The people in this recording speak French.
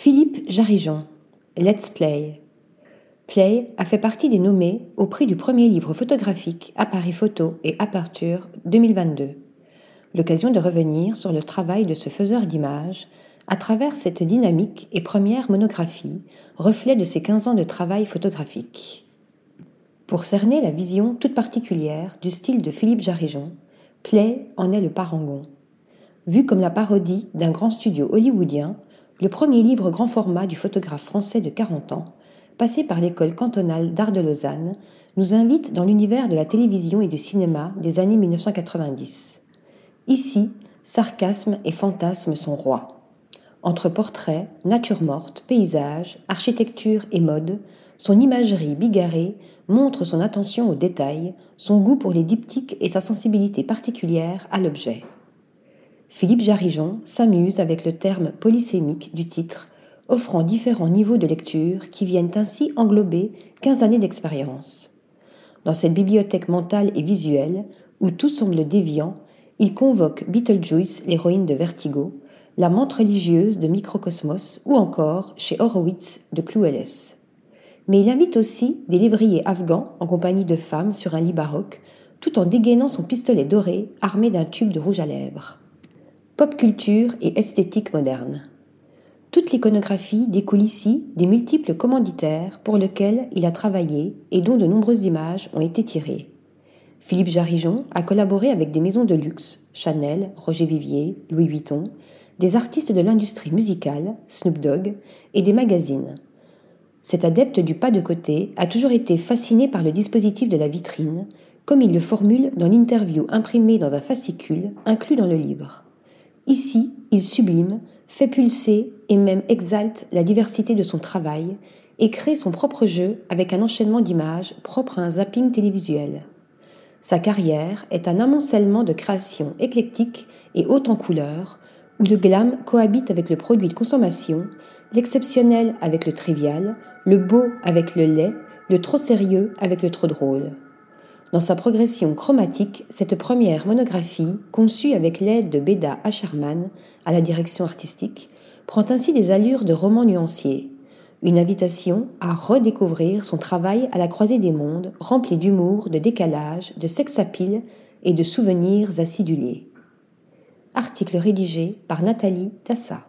Philippe Jarijon, Let's Play. Play a fait partie des nommés au prix du premier livre photographique Appareil photo et Aperture 2022. L'occasion de revenir sur le travail de ce faiseur d'images à travers cette dynamique et première monographie, reflet de ses 15 ans de travail photographique. Pour cerner la vision toute particulière du style de Philippe Jarijon, Play en est le parangon. Vu comme la parodie d'un grand studio hollywoodien, le premier livre grand format du photographe français de 40 ans, passé par l'école cantonale d'art de Lausanne, nous invite dans l'univers de la télévision et du cinéma des années 1990. Ici, sarcasme et fantasme sont rois. Entre portraits, nature morte, paysages, architecture et mode, son imagerie bigarrée montre son attention aux détails, son goût pour les diptyques et sa sensibilité particulière à l'objet. Philippe Jarijon s'amuse avec le terme polysémique du titre, offrant différents niveaux de lecture qui viennent ainsi englober 15 années d'expérience. Dans cette bibliothèque mentale et visuelle, où tout semble déviant, il convoque Beetlejuice, l'héroïne de Vertigo, la menthe religieuse de Microcosmos ou encore chez Horowitz de Clouelles. Mais il invite aussi des lévriers afghans en compagnie de femmes sur un lit baroque, tout en dégainant son pistolet doré armé d'un tube de rouge à lèvres. Pop culture et esthétique moderne. Toute l'iconographie découle ici des multiples commanditaires pour lesquels il a travaillé et dont de nombreuses images ont été tirées. Philippe Jarijon a collaboré avec des maisons de luxe, Chanel, Roger Vivier, Louis Vuitton, des artistes de l'industrie musicale, Snoop Dogg, et des magazines. Cet adepte du pas de côté a toujours été fasciné par le dispositif de la vitrine, comme il le formule dans l'interview imprimée dans un fascicule inclus dans le livre. Ici, il sublime, fait pulser et même exalte la diversité de son travail et crée son propre jeu avec un enchaînement d'images propre à un zapping télévisuel. Sa carrière est un amoncellement de créations éclectiques et hautes en couleurs, où le glam cohabite avec le produit de consommation, l'exceptionnel avec le trivial, le beau avec le laid, le trop sérieux avec le trop drôle. Dans sa progression chromatique, cette première monographie, conçue avec l'aide de Beda Asherman à la direction artistique, prend ainsi des allures de roman nuancier, une invitation à redécouvrir son travail à la croisée des mondes, rempli d'humour, de décalage, de sex appeal et de souvenirs acidulés. Article rédigé par Nathalie Tassa.